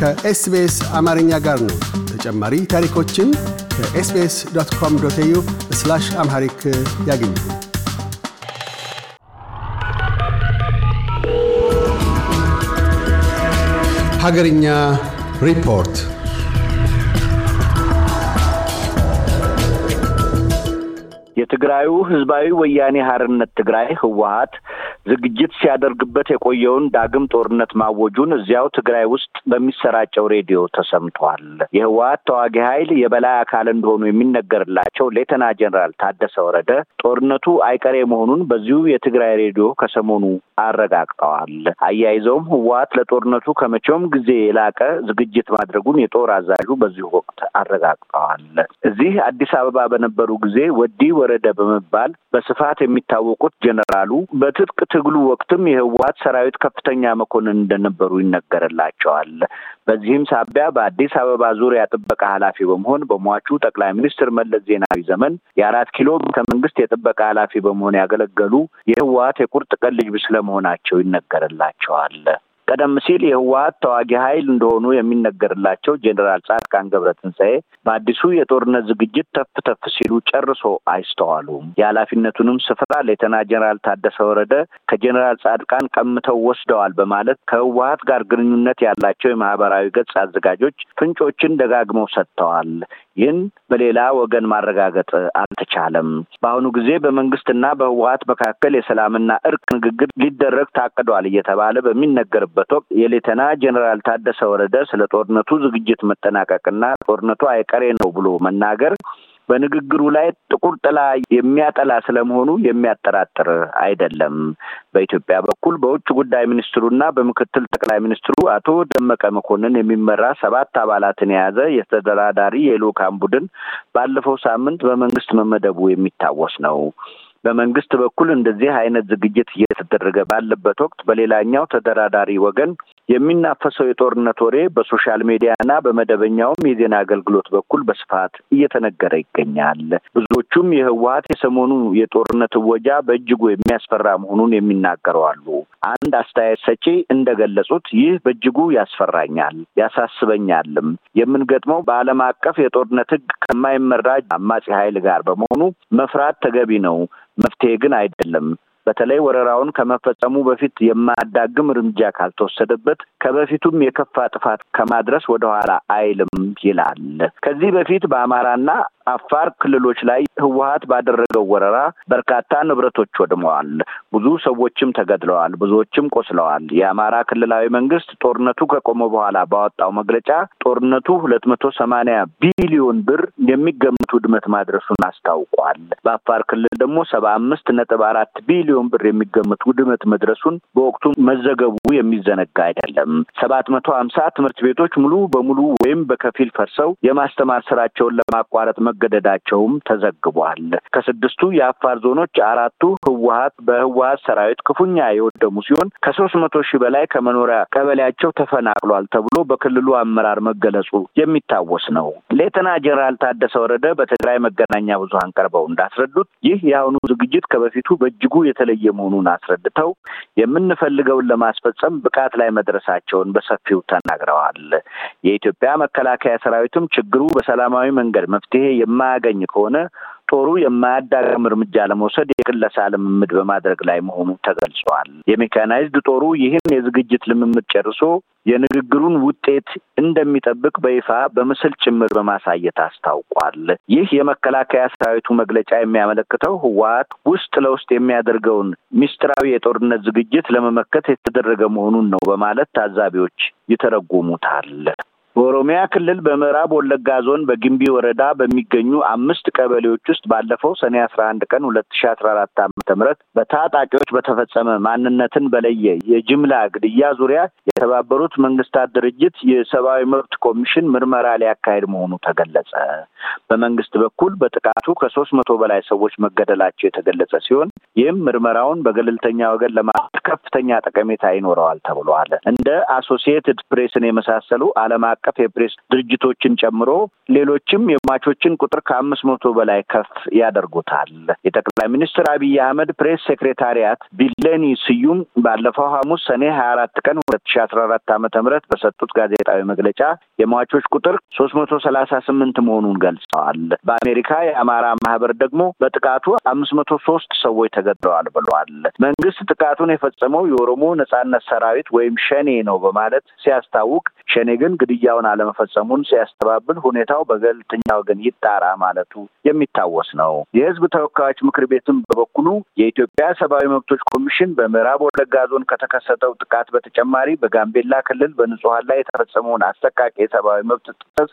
ከ SBS አማርኛ ጋር ነው። ተጨማሪ ታሪኮችን ከ SBS dot com dot au Amharic ያገኙ። ሀገርኛ ሪፖርት የትግራዩ ህዝባዊ ወያኔ ሀርነት ትግራይ ህወሀት ዝግጅት ሲያደርግበት የቆየውን ዳግም ጦርነት ማወጁን እዚያው ትግራይ ውስጥ በሚሰራጨው ሬዲዮ ተሰምቷል። የህወሀት ተዋጊ ኃይል የበላይ አካል እንደሆኑ የሚነገርላቸው ሌተና ጀኔራል ታደሰ ወረደ ጦርነቱ አይቀሬ መሆኑን በዚሁ የትግራይ ሬዲዮ ከሰሞኑ አረጋግጠዋል። አያይዘውም ህወሀት ለጦርነቱ ከመቼውም ጊዜ የላቀ ዝግጅት ማድረጉን የጦር አዛዡ በዚሁ ወቅት አረጋግጠዋል። እዚህ አዲስ አበባ በነበሩ ጊዜ ወዲ ወረደ በመባል በስፋት የሚታወቁት ጀኔራሉ በትጥቅ ትግሉ ወቅትም የህወሀት ሰራዊት ከፍተኛ መኮንን እንደነበሩ ይነገርላቸዋል። በዚህም ሳቢያ በአዲስ አበባ ዙሪያ ጥበቃ ኃላፊ በመሆን በሟቹ ጠቅላይ ሚኒስትር መለስ ዜናዊ ዘመን የአራት ኪሎ ቤተ መንግስት የጥበቃ ኃላፊ በመሆን ያገለገሉ የህወሀት የቁርጥ ቀን ልጅ ስለመሆናቸው ይነገርላቸዋል። ቀደም ሲል የህወሀት ተዋጊ ኃይል እንደሆኑ የሚነገርላቸው ጄኔራል ጻድቃን ገብረትንሳኤ በአዲሱ የጦርነት ዝግጅት ተፍ ተፍ ሲሉ ጨርሶ አይስተዋሉም። የኃላፊነቱንም ስፍራ ሌተና ጄኔራል ታደሰ ወረደ ከጄኔራል ጻድቃን ቀምተው ወስደዋል በማለት ከህወሀት ጋር ግንኙነት ያላቸው የማህበራዊ ገጽ አዘጋጆች ፍንጮችን ደጋግመው ሰጥተዋል። ይህን በሌላ ወገን ማረጋገጥ አልተቻለም። በአሁኑ ጊዜ በመንግስትና በህወሀት መካከል የሰላምና እርቅ ንግግር ሊደረግ ታቅዷል እየተባለ በሚነገርበት ወቅት የሌተና ጄኔራል ታደሰ ወረደ ስለ ጦርነቱ ዝግጅት መጠናቀቅና ጦርነቱ አይቀሬ ነው ብሎ መናገር በንግግሩ ላይ ጥቁር ጥላ የሚያጠላ ስለመሆኑ የሚያጠራጥር አይደለም። በኢትዮጵያ በኩል በውጭ ጉዳይ ሚኒስትሩና በምክትል ጠቅላይ ሚኒስትሩ አቶ ደመቀ መኮንን የሚመራ ሰባት አባላትን የያዘ የተደራዳሪ የልዑካን ቡድን ባለፈው ሳምንት በመንግስት መመደቡ የሚታወስ ነው። በመንግስት በኩል እንደዚህ አይነት ዝግጅት እየተደረገ ባለበት ወቅት በሌላኛው ተደራዳሪ ወገን የሚናፈሰው የጦርነት ወሬ በ social media ና በመደበኛውም የዜና አገልግሎት በኩል በስፋት እየተነገረ ይገኛል። ብዙዎቹም የህወሀት የሰሞኑ የጦርነት እወጃ በእጅጉ የሚያስፈራ መሆኑን የሚናገሩ አሉ። አንድ አስተያየት ሰጪ እንደገለጹት ይህ በእጅጉ ያስፈራኛል፣ ያሳስበኛልም። የምንገጥመው በዓለም አቀፍ የጦርነት ህግ ከማይመራ አማጺ ኃይል ጋር በመሆኑ መፍራት ተገቢ ነው፣ መፍትሄ ግን አይደለም። በተለይ ወረራውን ከመፈጸሙ በፊት የማያዳግም እርምጃ ካልተወሰደበት ከበፊቱም የከፋ ጥፋት ከማድረስ ወደኋላ አይልም ይላል። ከዚህ በፊት በአማራና አፋር ክልሎች ላይ ህወሀት ባደረገው ወረራ በርካታ ንብረቶች ወድመዋል። ብዙ ሰዎችም ተገድለዋል፣ ብዙዎችም ቆስለዋል። የአማራ ክልላዊ መንግስት ጦርነቱ ከቆመ በኋላ ባወጣው መግለጫ ጦርነቱ ሁለት መቶ ሰማንያ ቢሊዮን ብር የሚገምቱ ውድመት ማድረሱን አስታውቋል። በአፋር ክልል ደግሞ ሰባ አምስት ነጥብ አራት ቢሊዮን ብር የሚገምት ውድመት መድረሱን በወቅቱ መዘገቡ የሚዘነጋ አይደለም። ሰባት መቶ ሀምሳ ትምህርት ቤቶች ሙሉ በሙሉ ወይም በከፊል ፈርሰው የማስተማር ስራቸውን ለማቋረጥ መገደዳቸውም ተዘግቧል። ከስድስቱ የአፋር ዞኖች አራቱ ህወሀት በህወሀት ሰራዊት ክፉኛ የወደሙ ሲሆን ከሶስት መቶ ሺህ በላይ ከመኖሪያ ቀበሌያቸው ተፈናቅሏል ተብሎ በክልሉ አመራር መገለጹ የሚታወስ ነው። ሌተና ጀነራል ታደሰ ወረደ በትግራይ መገናኛ ብዙኃን ቀርበው እንዳስረዱት ይህ የአሁኑ ዝግጅት ከበፊቱ በእጅጉ የተለየ መሆኑን አስረድተው የምንፈልገውን ለማስፈጸም ብቃት ላይ መድረሳቸውን በሰፊው ተናግረዋል። የኢትዮጵያ መከላከያ ሰራዊትም ችግሩ በሰላማዊ መንገድ መፍትሄ የማያገኝ ከሆነ ጦሩ የማያዳግም እርምጃ ለመውሰድ የቅለሳ ልምምድ በማድረግ ላይ መሆኑ ተገልጿል። የሜካናይዝድ ጦሩ ይህን የዝግጅት ልምምድ ጨርሶ የንግግሩን ውጤት እንደሚጠብቅ በይፋ በምስል ጭምር በማሳየት አስታውቋል። ይህ የመከላከያ ሰራዊቱ መግለጫ የሚያመለክተው ህወሀት ውስጥ ለውስጥ የሚያደርገውን ሚስጥራዊ የጦርነት ዝግጅት ለመመከት የተደረገ መሆኑን ነው በማለት ታዛቢዎች ይተረጉሙታል። በኦሮሚያ ክልል በምዕራብ ወለጋ ዞን በግንቢ ወረዳ በሚገኙ አምስት ቀበሌዎች ውስጥ ባለፈው ሰኔ አስራ አንድ ቀን ሁለት ሺ አስራ አራት ዓመተ ምህረት በታጣቂዎች በተፈጸመ ማንነትን በለየ የጅምላ ግድያ ዙሪያ የተባበሩት መንግስታት ድርጅት የሰብአዊ መብት ኮሚሽን ምርመራ ሊያካሄድ መሆኑ ተገለጸ። በመንግስት በኩል በጥቃቱ ከሶስት መቶ በላይ ሰዎች መገደላቸው የተገለጸ ሲሆን ይህም ምርመራውን በገለልተኛ ወገን ለማለት ከፍተኛ ጠቀሜታ ይኖረዋል ተብሏል። እንደ Associated Press ን የመሳሰሉ ዓለም አቀፍ የፕሬስ ድርጅቶችን ጨምሮ ሌሎችም የሟቾችን ቁጥር ከአምስት መቶ በላይ ከፍ ያደርጉታል። የጠቅላይ ሚኒስትር አብይ አህመድ ፕሬስ ሴክሬታሪያት ቢለኒ ስዩም ባለፈው ሐሙስ ሰኔ ሀያ አራት ቀን ሁለት ሺ አስራ አራት ዓመተ ምህረት በሰጡት ጋዜጣዊ መግለጫ የሟቾች ቁጥር ሶስት መቶ ሰላሳ ስምንት መሆኑን ገልጸዋል። በአሜሪካ የአማራ ማህበር ደግሞ በጥቃቱ አምስት መቶ ሶስት ሰዎች ተገድለዋል ብለዋል። መንግስት ጥቃቱን የፈጸመው የኦሮሞ ነጻነት ሰራዊት ወይም ሸኔ ነው በማለት ሲያስታውቅ፣ ሸኔ ግን ግድያውን አለመፈጸሙን ሲያስተባብል ሁኔታው በገለልተኛ ወገን ይጣራ ማለቱ የሚታወስ ነው። የህዝብ ተወካዮች ምክር ቤትም በበኩሉ የኢትዮጵያ ሰብአዊ መብቶች ኮሚሽን በምዕራብ ወለጋ ዞን ከተከሰተው ጥቃት በተጨማሪ በጋምቤላ ክልል በንጹሀን ላይ የተፈጸመውን አሰቃቂ የሰብአዊ መብት ጥሰት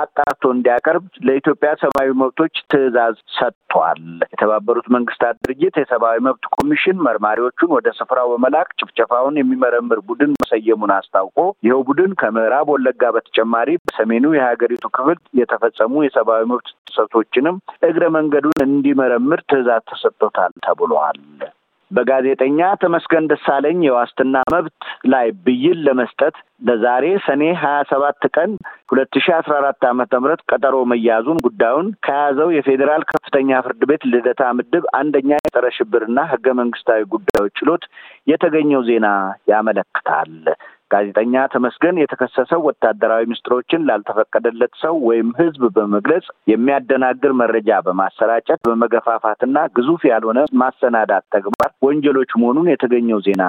አጣርቶ እንዲያቀርብ ለኢትዮጵያ ሰብአዊ መብቶች ትዕዛዝ ሰጥቷል። የተባበሩት መንግስታት ድርጅት የሰብአዊ መብት ኮሚሽን መርማሪዎቹን ወደ ስፍራው በመላክ ጭፍጨፋውን የሚመረምር ቡድን መሰየሙን አስታውቆ ይኸው ቡድን ከምዕራብ ወለጋ በተጨማሪ በሰሜኑ የሀገሪቱ ክፍል የተፈጸሙ የሰብአዊ መብት ጥሰቶችንም እግረ መንገዱን እንዲመረምር ትዕዛዝ ተሰጥቶታል ተብሏል። በጋዜጠኛ ተመስገን ደሳለኝ የዋስትና መብት ላይ ብይን ለመስጠት ለዛሬ ሰኔ ሀያ ሰባት ቀን ሁለት ሺ አስራ አራት ዓመተ ምህረት ቀጠሮ መያዙን ጉዳዩን ከያዘው የፌዴራል ከፍተኛ ፍርድ ቤት ልደታ ምድብ አንደኛ የጸረ ሽብርና ህገ መንግስታዊ ጉዳዮች ችሎት የተገኘው ዜና ያመለክታል። ጋዜጠኛ ተመስገን የተከሰሰው ወታደራዊ ምስጢሮችን ላልተፈቀደለት ሰው ወይም ህዝብ በመግለጽ የሚያደናግር መረጃ በማሰራጨት በመገፋፋትና ግዙፍ ያልሆነ ማሰናዳት ተግባር ወንጀሎች መሆኑን የተገኘው ዜና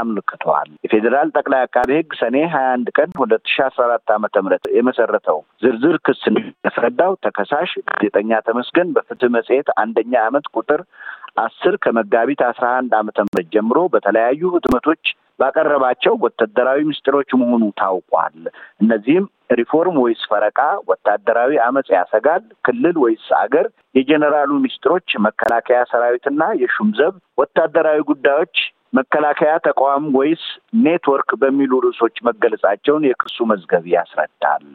አመልክተዋል። የፌዴራል ጠቅላይ አቃቤ ህግ ሰኔ ሀያ አንድ ቀን ሁለት ሺ አስራ አራት ዓመተ ምህረት የመሰረተው ዝርዝር ክስ ያስረዳው ተከሳሽ ጋዜጠኛ ተመስገን በፍትህ መጽሔት አንደኛ ዓመት ቁጥር አስር ከመጋቢት አስራ አንድ ዓመተ ምህረት ጀምሮ በተለያዩ ህትመቶች ባቀረባቸው ወታደራዊ ምስጢሮች መሆኑ ታውቋል። እነዚህም ሪፎርም ወይስ ፈረቃ፣ ወታደራዊ አመፅ ያሰጋል፣ ክልል ወይስ አገር፣ የጀኔራሉ ምስጢሮች፣ መከላከያ ሰራዊትና የሹም ዘብ፣ ወታደራዊ ጉዳዮች፣ መከላከያ ተቋም ወይስ ኔትወርክ በሚሉ ርዕሶች መገለጻቸውን የክሱ መዝገብ ያስረዳል።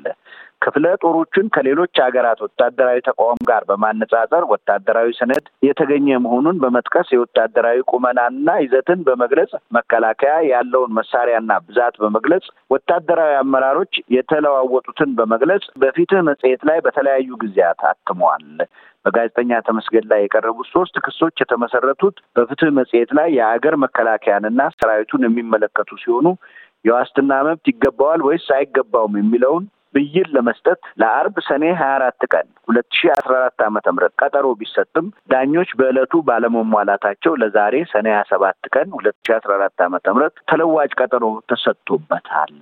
ክፍለ ጦሮችን ከሌሎች ሀገራት ወታደራዊ ተቋም ጋር በማነጻጸር ወታደራዊ ሰነድ የተገኘ መሆኑን በመጥቀስ የወታደራዊ ቁመናና ይዘትን በመግለጽ መከላከያ ያለውን መሳሪያና ብዛት በመግለጽ ወታደራዊ አመራሮች የተለዋወጡትን በመግለጽ በፍትህ መጽሔት ላይ በተለያዩ ጊዜያት አትመዋል። በጋዜጠኛ ተመስገን ላይ የቀረቡት ሶስት ክሶች የተመሰረቱት በፍትህ መጽሔት ላይ የሀገር መከላከያንና ሰራዊቱን የሚመለከቱ ሲሆኑ የዋስትና መብት ይገባዋል ወይስ አይገባውም የሚለውን ብይን ለመስጠት ለአርብ ሰኔ ሀያ አራት ቀን ሁለት ሺ አስራ አራት ዓመተ ምህረት ቀጠሮ ቢሰጥም ዳኞች በዕለቱ ባለመሟላታቸው ለዛሬ ሰኔ ሀያ ሰባት ቀን ሁለት ሺ አስራ አራት ዓመተ ምህረት ተለዋጭ ቀጠሮ ተሰጥቶበታል።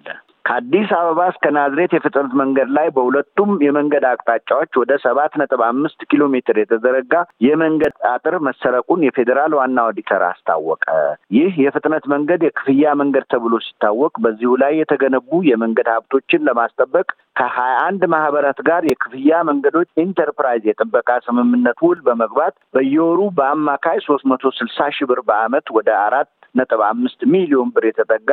ከአዲስ አበባ እስከ ናዝሬት የፍጥነት መንገድ ላይ በሁለቱም የመንገድ አቅጣጫዎች ወደ ሰባት ነጥብ አምስት ኪሎ ሜትር የተዘረጋ የመንገድ አጥር መሰረቁን የፌዴራል ዋና ኦዲተር አስታወቀ። ይህ የፍጥነት መንገድ የክፍያ መንገድ ተብሎ ሲታወቅ በዚሁ ላይ የተገነቡ የመንገድ ሀብቶችን ለማስጠበቅ ከሀያ አንድ ማህበራት ጋር የክፍያ መንገዶች ኢንተርፕራይዝ የጥበቃ ስምምነት ውል በመግባት በየወሩ በአማካይ ሶስት መቶ ስልሳ ሺህ ብር በአመት ወደ አራት ነጥብ አምስት ሚሊዮን ብር የተጠጋ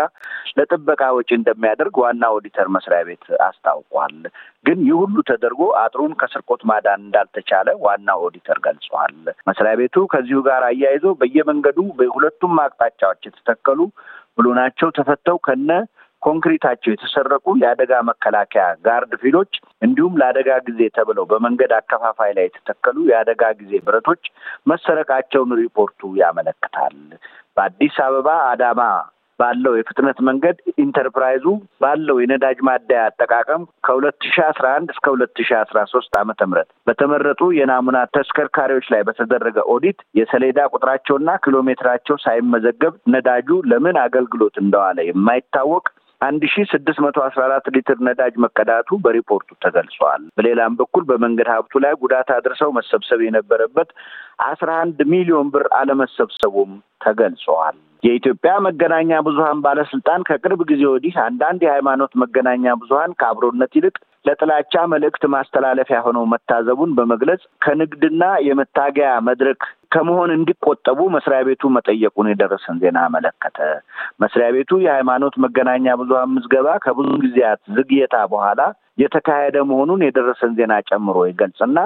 ለጥበቃ ወጪ እንደሚያደርግ ዋና ኦዲተር መስሪያ ቤት አስታውቋል። ግን ይህ ሁሉ ተደርጎ አጥሩን ከስርቆት ማዳን እንዳልተቻለ ዋና ኦዲተር ገልጿል። መስሪያ ቤቱ ከዚሁ ጋር አያይዞ በየመንገዱ በሁለቱም አቅጣጫዎች የተተከሉ ብሎናቸው ተፈተው ከነ ኮንክሪታቸው የተሰረቁ የአደጋ መከላከያ guard rail ኦች እንዲሁም ለአደጋ ጊዜ ተብለው በመንገድ አከፋፋይ ላይ የተተከሉ የአደጋ ጊዜ ብረቶች መሰረቃቸውን ሪፖርቱ ያመለክታል። በአዲስ አበባ አዳማ ባለው የፍጥነት መንገድ ኢንተርፕራይዙ ባለው የነዳጅ ማደያ አጠቃቀም ከሁለት ሺ አስራ አንድ እስከ ሁለት ሺ አስራ ሶስት ዓመተ ምህረት በተመረጡ የናሙና ተሽከርካሪዎች ላይ በተደረገ ኦዲት የሰሌዳ ቁጥራቸውና ኪሎ ሜትራቸው ሳይመዘገብ ነዳጁ ለምን አገልግሎት እንደዋለ የማይታወቅ አንድ ሺ ስድስት መቶ አስራ አራት ሊትር ነዳጅ መቀዳቱ በሪፖርቱ ተገልጿል። በሌላም በኩል በመንገድ ሀብቱ ላይ ጉዳት አድርሰው መሰብሰብ የነበረበት አስራ አንድ ሚሊዮን ብር አለመሰብሰቡም ተገልጸዋል። የኢትዮጵያ መገናኛ ብዙኃን ባለስልጣን ከቅርብ ጊዜ ወዲህ አንዳንድ የሃይማኖት መገናኛ ብዙኃን ከአብሮነት ይልቅ ለጥላቻ መልእክት ማስተላለፊያ ሆነው መታዘቡን በመግለጽ ከንግድና የመታገያ መድረክ ከመሆን እንዲቆጠቡ መስሪያ ቤቱ መጠየቁን የደረሰን ዜና አመለከተ። መስሪያ ቤቱ የሃይማኖት መገናኛ ብዙኃን ምዝገባ ከብዙ ጊዜያት ዝግየታ በኋላ የተካሄደ መሆኑን የደረሰን ዜና ጨምሮ ይገልጽና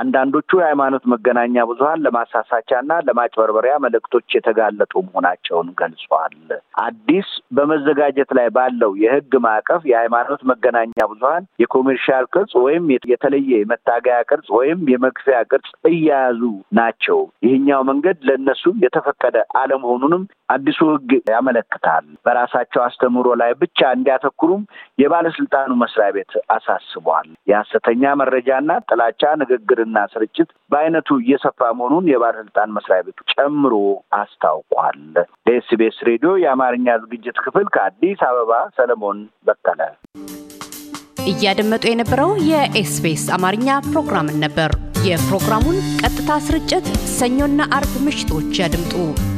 አንዳንዶቹ የሃይማኖት መገናኛ ብዙኃን ለማሳሳቻና ለማጭበርበሪያ መልእክቶች የተጋለጡ መሆናቸውን ገልጿል። አዲስ በመዘጋጀት ላይ ባለው የህግ ማዕቀፍ የሃይማኖት መገናኛ ብዙኃን የኮሜርሻል ቅርጽ ወይም የተለየ የመታገያ ቅርጽ ወይም የመክፈያ ቅርጽ እያያዙ ናቸው። ይህኛው መንገድ ለእነሱ የተፈቀደ አለመሆኑንም አዲሱ ህግ ያመለክታል። በራሳቸው አስተምህሮ ላይ ብቻ እንዲያተኩሩም የባለስልጣኑ መስሪያ ቤት አሳስቧል። የሐሰተኛ መረጃና ጥላቻ ንግግርና ስርጭት በአይነቱ እየሰፋ መሆኑን የባለስልጣን መስሪያ ቤቱ ጨምሮ አስታውቋል። ለኤስቢኤስ ሬዲዮ የአማርኛ ዝግጅት ክፍል ከአዲስ አበባ ሰለሞን በቀለ። እያደመጡ የነበረው የኤስቢኤስ አማርኛ ፕሮግራምን ነበር። የፕሮግራሙን ቀጥታ ስርጭት ሰኞና አርብ ምሽቶች ያድምጡ።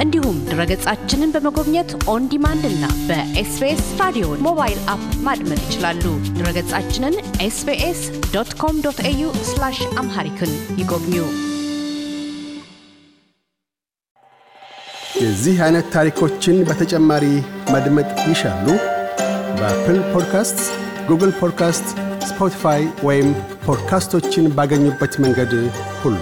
እንዲሁም ድረገጻችንን በመጎብኘት on demand እና በ SBS Radio mobile app ማድመጥ ይችላሉ። ድረገጻችንን SBS dot com dot au Amharic ን ይጎብኙ። የዚህ አይነት ታሪኮችን በተጨማሪ ማድመጥ ይሻሉ? በ Apple Podcast፣ ጉግል ፖድካስት፣ ስፖቲፋይ ወይም ፖድካስቶችን ባገኙበት መንገድ ሁሉ